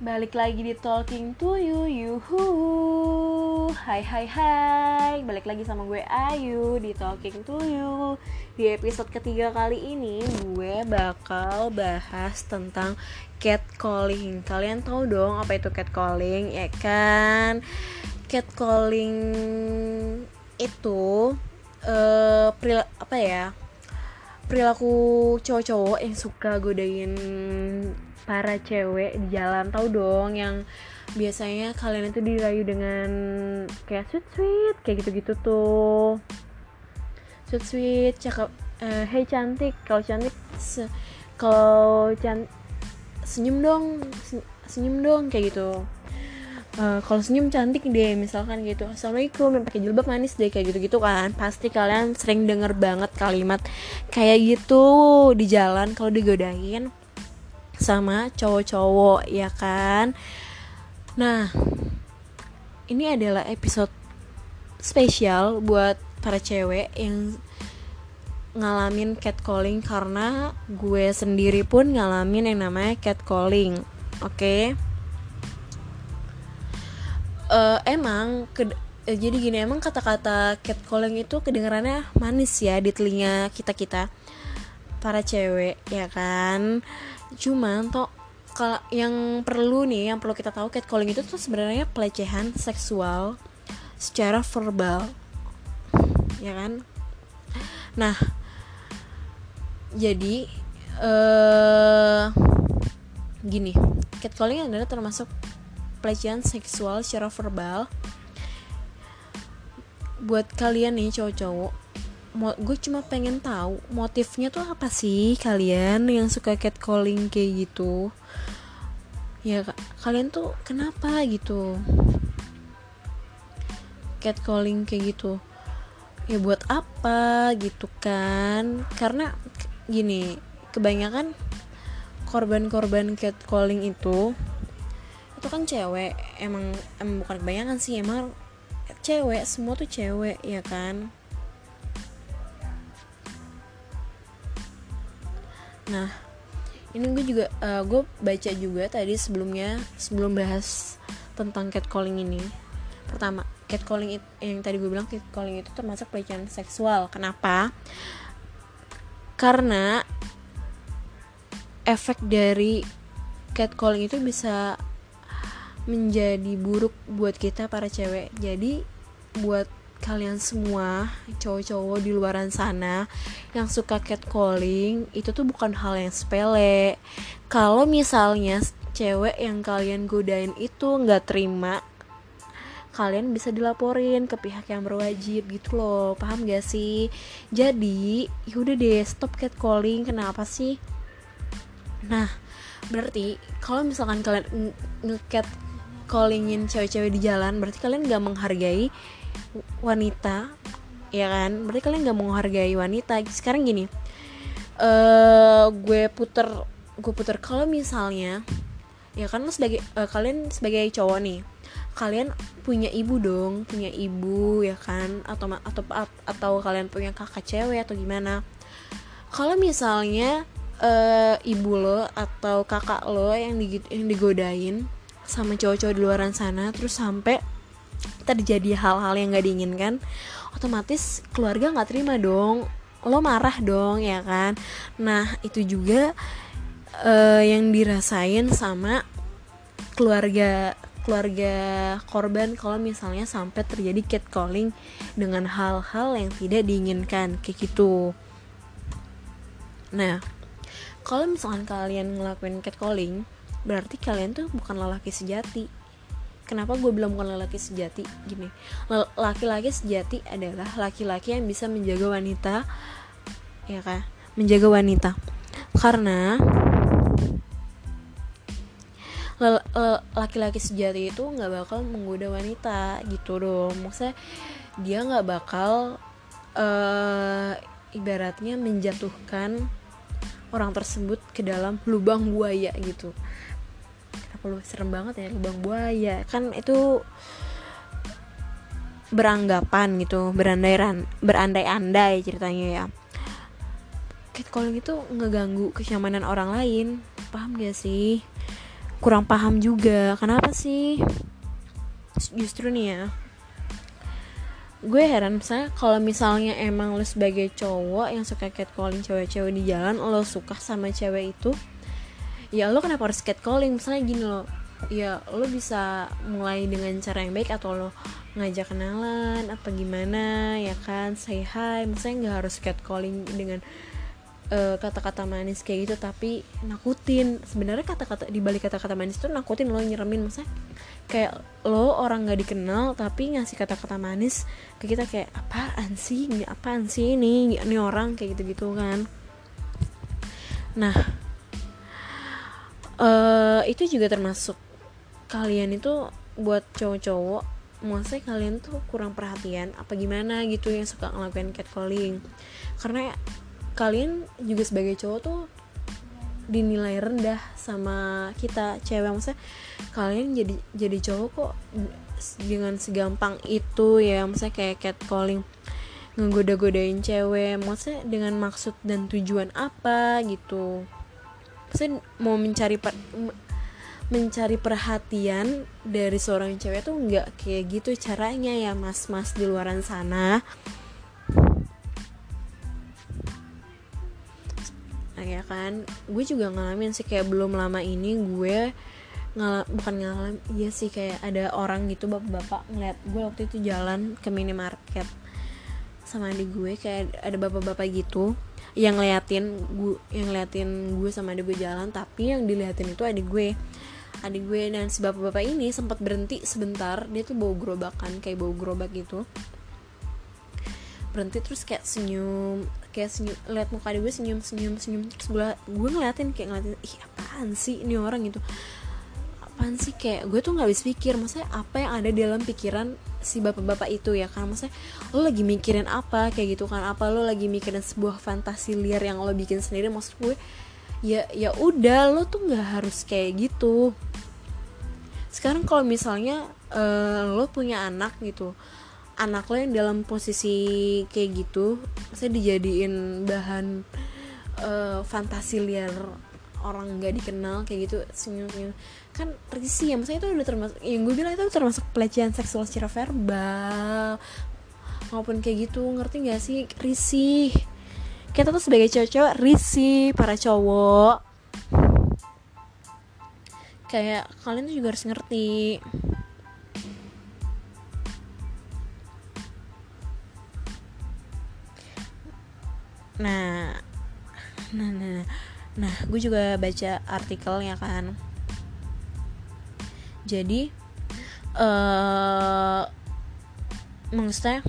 Balik lagi di Talking to You Yuhu. Hai hai hai. Balik lagi sama gue Ayu di Talking to You. Di episode ketiga kali ini Gue bakal bahas tentang catcalling. Kalian tahu dong apa itu catcalling ya kan? Catcalling itu uh, peril apa ya perilaku cowok-cowok yang suka godain para cewek di jalan. Tahu dong yang biasanya kalian itu dirayu dengan kayak sweet sweet kayak gitu gitu tuh. Sweet sweet cakep. Uh, hey cantik. Kalau cantik se kalau can senyum dong senyum dong kayak gitu uh, kalau senyum cantik deh misalkan gitu. Assalamualaikum yang pakai jilbab manis deh kayak gitu gitu kan. Pasti kalian sering denger banget kalimat kayak gitu di jalan kalau digodain sama cowok-cowok ya kan? Nah ini adalah episode spesial buat para cewek yang ngalamin catcalling karena gue sendiri pun ngalamin yang namanya catcalling oke? okay? Uh, eh, emang ke, uh, eh, jadi gini emang kata-kata catcalling itu kedengarannya manis ya di telinga kita kita para cewek ya kan? Cuman toh kalau yang perlu nih yang perlu kita tahu catcalling itu tuh sebenarnya pelecehan seksual secara verbal ya kan? Nah jadi uh, gini catcalling adalah termasuk pelecehan seksual secara verbal. Buat kalian nih cowok-cowok gue cuma pengen tahu motifnya tuh apa sih? Kalian yang suka catcalling kayak gitu. Ya kalian tuh kenapa gitu? Catcalling kayak gitu. Ya buat apa gitu kan? Karena gini kebanyakan korban-korban catcalling itu itu kan cewek emang emang bukan kebanyakan sih emang cewek semua tuh cewek ya kan? Nah ini gue juga uh, gue baca juga tadi sebelumnya sebelum bahas tentang catcalling ini. Pertama catcalling itu yang tadi gue bilang catcalling itu termasuk pelecehan seksual. Kenapa? Karena efek dari catcalling itu bisa menjadi buruk buat kita para cewek. Jadi buat kalian semua cowok-cowok di luaran sana yang suka catcalling itu tuh bukan hal yang sepele. Kalau misalnya cewek yang kalian godain itu nggak terima kalian bisa dilaporin ke pihak yang berwajib gitu loh. Paham gak sih? Jadi yaudah deh stop catcalling. Kenapa sih? Nah berarti kalau misalkan kalian nge-cat callingin cewek-cewek di jalan berarti kalian gak menghargai wanita ya kan? Berarti kalian gak menghargai wanita. Sekarang gini uh, gue puter gue puter. Kalau misalnya ya kan lo sebagai uh, kalian sebagai cowok nih kalian punya ibu dong punya ibu ya kan? Atau atau atau kalian punya kakak cewek atau gimana? Kalau misalnya uh, ibu lo atau kakak lo yang di, yang digodain sama cowok-cowok di luaran sana terus sampai terjadi hal-hal yang gak diinginkan otomatis keluarga nggak terima dong. Lo marah dong ya kan? Nah itu juga uh, yang dirasain sama keluarga keluarga korban kalau misalnya sampai terjadi catcalling dengan hal-hal yang tidak diinginkan kayak gitu. Nah kalau misalkan kalian ngelakuin catcalling berarti kalian tuh bukan lelaki sejati. Kenapa gue bilang bukan laki sejati? Gini laki-laki sejati adalah laki-laki yang bisa menjaga wanita ya kan menjaga wanita. Karena laki-laki sejati itu nggak bakal menggoda wanita gitu dong. Maksudnya dia nggak bakal uh, ibaratnya menjatuhkan orang tersebut ke dalam lubang buaya gitu kenapa lu serem banget ya lubang buaya. Kan itu beranggapan gitu berandai berandai-andai ceritanya ya. Catcalling itu ngeganggu kenyamanan orang lain paham gak sih? Kurang paham juga kenapa sih? Justru nih ya gue heran misalnya kalau misalnya emang lo sebagai cowok yang suka catcalling cewek-cewek di jalan lo suka sama cewek itu ya lo kenapa harus catcalling? Misalnya gini lo ya lo bisa mulai dengan cara yang baik atau lo ngajak kenalan apa gimana ya kan? Say hi. Misalnya nggak harus catcalling dengan eh, kata-kata manis kayak gitu tapi nakutin. Sebenarnya kata-kata di balik kata-kata manis itu nakutin lo nyeremin. Masa kayak lo orang nggak dikenal tapi ngasih kata-kata manis ke kita kayak apaan sih apaan sih ini? Ini orang kayak gitu-gitu kan. Nah uh, itu juga termasuk kalian itu buat cowok-cowok maksudnya kalian tuh kurang perhatian apa gimana gitu yang suka ngelakuin catcalling. Karena kalian juga sebagai cowok tuh dinilai rendah sama kita cewek maksudnya kalian jadi jadi cowok kok dengan segampang itu ya maksudnya kayak catcalling ngegoda-godain cewek maksudnya dengan maksud dan tujuan apa gitu maksudnya mau mencari per, mencari perhatian dari seorang cewek tuh nggak kayak gitu caranya ya mas-mas di luaran sana. Nah, ya kan? Gue juga ngalamin sih kayak belum lama ini gue ngal bukan ngalamin iya sih kayak ada orang gitu bapak-bapak ngeliat gue waktu itu jalan ke minimarket sama adik gue kayak ada bapak-bapak gitu yang ngeliatin gue yang ngeliatin gue sama adik gue jalan tapi yang diliatin itu adik gue. Adik gue dan si bapak-bapak ini sempat berhenti sebentar dia tuh bawa gerobakan kayak bawa gerobak gitu. Berhenti terus kayak senyum kayak senyum lihat muka dia gue senyum senyum senyum terus gue gue ngeliatin kayak ngeliatin ih apaan sih ini orang? gitu. Apaan sih? Kayak gue tuh nggak bisa pikir maksudnya apa yang ada dalam pikiran si bapak-bapak itu ya kan maksudnya lo lagi mikirin apa kayak gitu kan apa lo lagi mikirin sebuah fantasi liar yang lo bikin sendiri maksud gue ya ya udah lo tuh nggak harus kayak gitu. Sekarang kalau misalnya uh, lo punya anak gitu anak lo yang dalam posisi kayak gitu saya dijadiin bahan uh, fantasi liar orang nggak dikenal kayak gitu senyum senyum kan risih ya maksudnya itu udah termasuk yang gue bilang itu termasuk pelecehan seksual secara verbal maupun kayak gitu ngerti gak sih? Risih. Kita tuh sebagai cowok-cowok risih para cowok. Kayak kalian tuh juga harus ngerti. Nah nah nah nah. Gue juga baca artikelnya kan jadi uh, maksudnya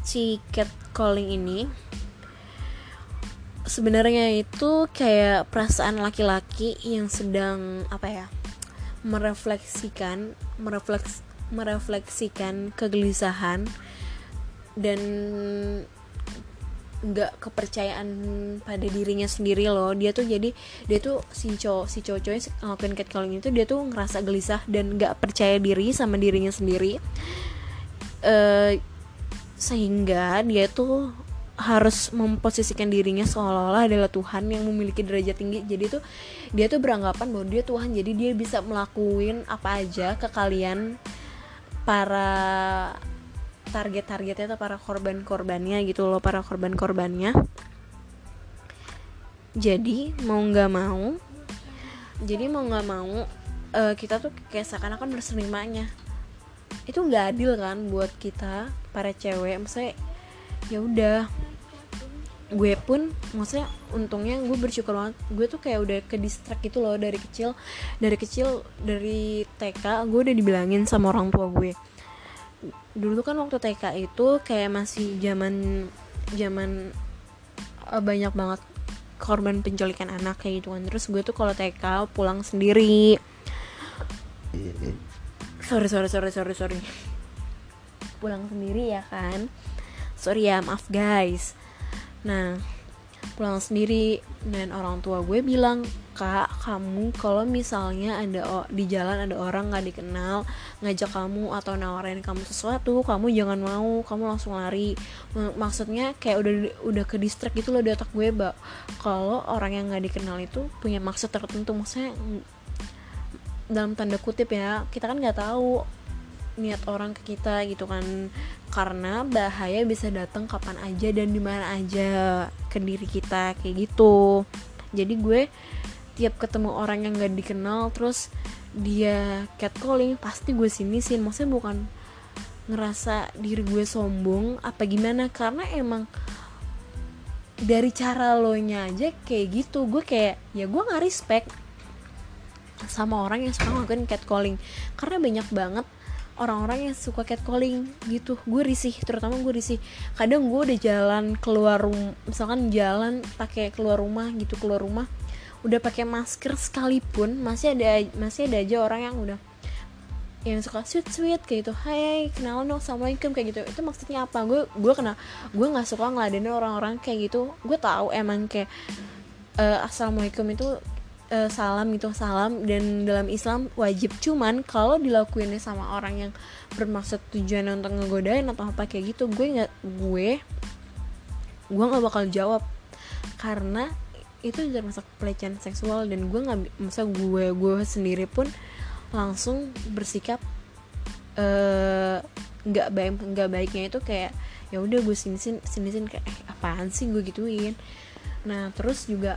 si cat calling ini sebenarnya itu kayak perasaan laki-laki yang sedang apa ya merefleksikan merefleks merefleksikan kegelisahan dan nggak kepercayaan pada dirinya sendiri loh. Dia tuh jadi dia tuh si cowok si cowok cowoknya ngelakuin catcalling itu dia tuh ngerasa gelisah dan nggak percaya diri sama dirinya sendiri. Uh, sehingga dia tuh harus memposisikan dirinya seolah-olah adalah Tuhan yang memiliki derajat tinggi. Jadi tuh dia tuh beranggapan bahwa dia Tuhan jadi dia bisa melakuin apa aja ke kalian para target-targetnya atau para korban-korbannya gitu loh para korban-korbannya. Jadi mau nggak mau jadi mau nggak mau uh, kita tuh kayak seakan-akan berserimanya. Itu nggak adil kan buat kita para cewek. Maksudnya ya udah gue pun maksudnya untungnya gue bersyukur banget. Gue tuh kayak udah ke distrak gitu loh dari kecil. Dari kecil dari TK gue udah dibilangin sama orang tua gue dulu kan waktu TK itu kayak masih zaman zaman uh, banyak banget korban penculikan anak kayak gitu kan. Terus gue tuh kalau TK pulang sendiri. Sorry sorry sorry sorry sorry. Pulang sendiri ya kan. Sorry ya maaf guys. Nah pulang sendiri dan orang tua gue bilang kak kamu kalau misalnya ada di jalan ada orang nggak dikenal ngajak kamu atau nawarin kamu sesuatu kamu jangan mau kamu langsung lari. Maksudnya kayak udah udah ke distrik gitu loh di otak gue mbak. Kalau orang yang nggak dikenal itu punya maksud tertentu maksudnya dalam tanda kutip ya kita kan nggak tahu niat orang ke kita gitu kan. Karena bahaya bisa datang kapan aja dan di mana aja ke diri kita kayak gitu. Jadi gue tiap ketemu orang yang gak dikenal terus dia catcalling pasti gue sini sih. Maksudnya bukan ngerasa diri gue sombong apa gimana karena emang dari cara lo nya aja kayak gitu. Gue kayak ya gue nggak respect sama orang yang suka ngelakuin catcalling karena banyak banget orang-orang yang suka catcalling gitu. Gue risih terutama gue risih. Kadang gue udah jalan keluar rumah misalkan jalan pakai keluar rumah gitu keluar rumah udah pakai masker sekalipun masih ada masih ada aja orang yang udah yang suka sweet sweet kayak gitu. Hai kenalan dong assalamualaikum kayak gitu. Itu maksudnya apa? Gue gue kena gue nggak suka ngeladenin orang-orang kayak gitu. Gue tahu emang kayak uh, assalamualaikum itu uh, salam gitu salam. Dan dalam Islam wajib. Cuman kalau dilakuinnya sama orang yang bermaksud tujuan untuk ngegodain atau apa kayak gitu gue nggak gue gue nggak bakal jawab. Karena itu termasuk pelecehan seksual dan gue nggak masa gue gue sendiri pun langsung bersikap eh, nggak uh, baik nggak baiknya itu kayak ya udah gue sini sini sini kayak eh apaan sih gue gituin? Nah terus juga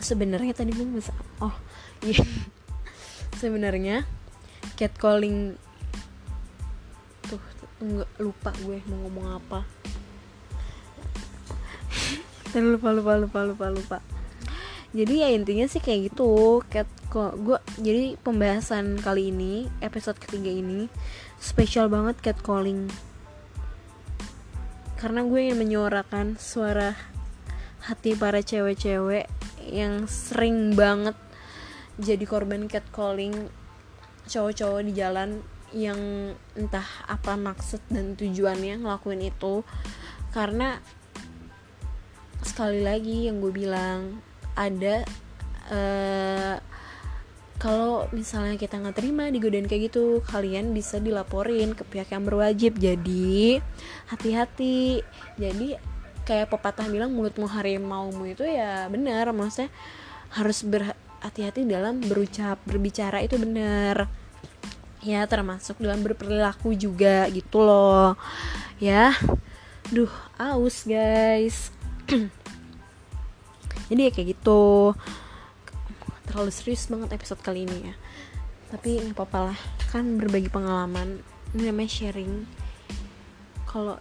sebenarnya tadi gue bisa oh iya. Sebenarnya catcalling tuh nggak lupa gue mau ngomong apa dan lupa lupa lupa lupa lupa. Jadi ya intinya sih kayak gitu. Cat kok gue jadi pembahasan kali ini episode ketiga ini spesial banget catcalling. Karena gue ingin menyuarakan suara hati para cewek-cewek yang sering banget jadi korban catcalling cowok-cowok di jalan yang entah apa maksud dan tujuannya ngelakuin itu. Karena sekali lagi yang gue bilang ada uh, kalau misalnya kita nggak terima digodain kayak gitu kalian bisa dilaporin ke pihak yang berwajib. Jadi hati-hati. Jadi kayak pepatah bilang mulutmu harimaumu itu ya benar. Maksudnya harus berhati-hati dalam berucap berbicara itu benar. Ya termasuk dalam berperilaku juga gitu loh. Ya duh aus guys jadi ya kayak gitu. Terlalu serius banget episode kali ini ya. Tapi nggak apa-apa lah. Kan berbagi pengalaman. Ini namanya sharing. Kalau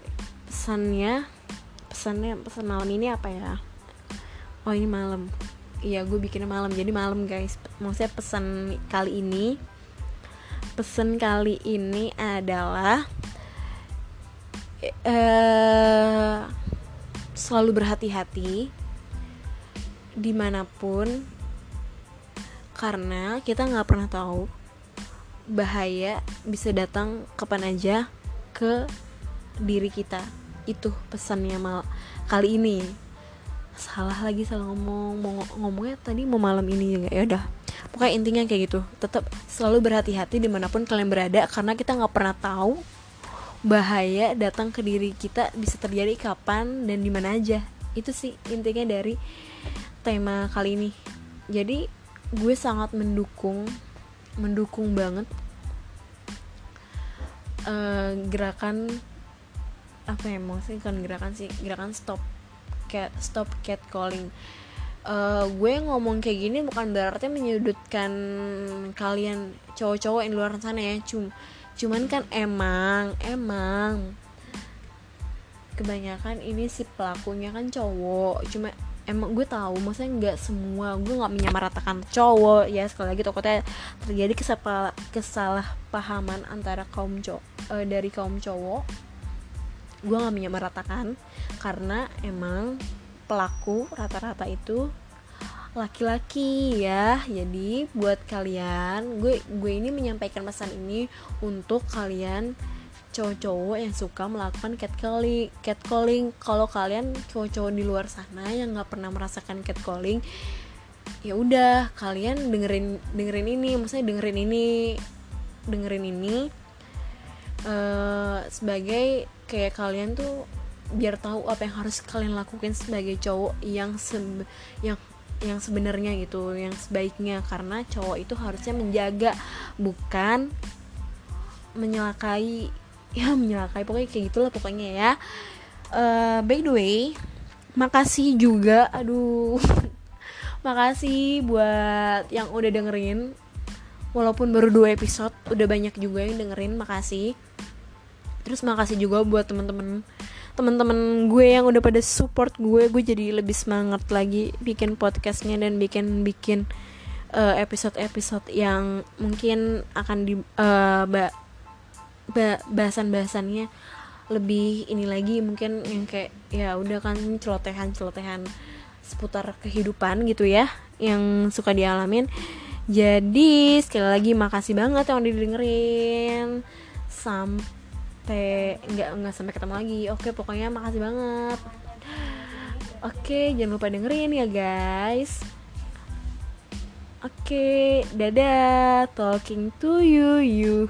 pesannya pesannya pesan malam ini apa ya? Oh ini malam. Iya gue bikinnya malam. Jadi malam guys. Maksudnya pesan kali ini. Pesan kali ini adalah uh, selalu berhati-hati di mana pun karena kita nggak pernah tahu bahaya bisa datang kapan aja ke diri kita. Itu pesannya mal kali ini. Salah lagi salah ngomong mau ngomongnya tadi mau malam ini ya udah. Pokoknya intinya kayak gitu. Tetap selalu berhati-hati di mana pun kalian berada karena kita nggak pernah tahu bahaya datang ke diri kita bisa terjadi kapan dan di mana aja. Itu sih intinya dari tema kali ini. Jadi gue sangat mendukung mendukung banget uh, gerakan apa ya maksudnya kan gerakan sih gerakan stop cat stop cat calling uh, gue ngomong kayak gini bukan berarti menyudutkan kalian cowok-cowok yang luar sana ya. Cum cuman kan emang emang kebanyakan ini si pelakunya kan cowok. Cuma emang gue tahu maksudnya nggak semua gue nggak menyamaratakan cowok ya sekali lagi takutnya terjadi kesalahpahaman antara kaum cowok uh, dari kaum cowok. Gue gak menyamaratakan karena emang pelaku rata-rata itu laki-laki ya. Jadi buat kalian gue gue ini menyampaikan pesan ini untuk kalian cowok-cowok yang suka melakukan catcalling catcalling. Kalau kalian cowok-cowok di luar sana yang nggak pernah merasakan catcalling ya udah kalian dengerin dengerin ini maksudnya dengerin ini dengerin ini uh, sebagai kayak kalian tuh biar tahu apa yang harus kalian lakukan sebagai cowok yang se yang yang sebenarnya gitu yang sebaiknya. Karena cowok itu harusnya menjaga bukan menyelakai ya menyelakai. Pokoknya kayak gitulah pokoknya ya. Uh, by the way makasih juga aduh. Makasih buat yang udah dengerin. Walaupun baru dua episode udah banyak juga yang dengerin makasih. Terus makasih juga buat temen-temen teman-teman gue yang udah pada support gue. Gue jadi lebih semangat lagi bikin podcastnya dan bikin bikin uh, episode-episode yang mungkin akan di uh, bahasan-bahasannya lebih ini lagi mungkin yang kayak ya udah kan celotehan-celotehan seputar kehidupan gitu ya yang suka dialamin. Jadi sekali lagi makasih banget yang udah didengerin. Sampai sampai nggak nggak sampai ketemu lagi. Oke pokoknya makasih banget. Oke jangan lupa dengerin ya guys oke dadah. Talking to you you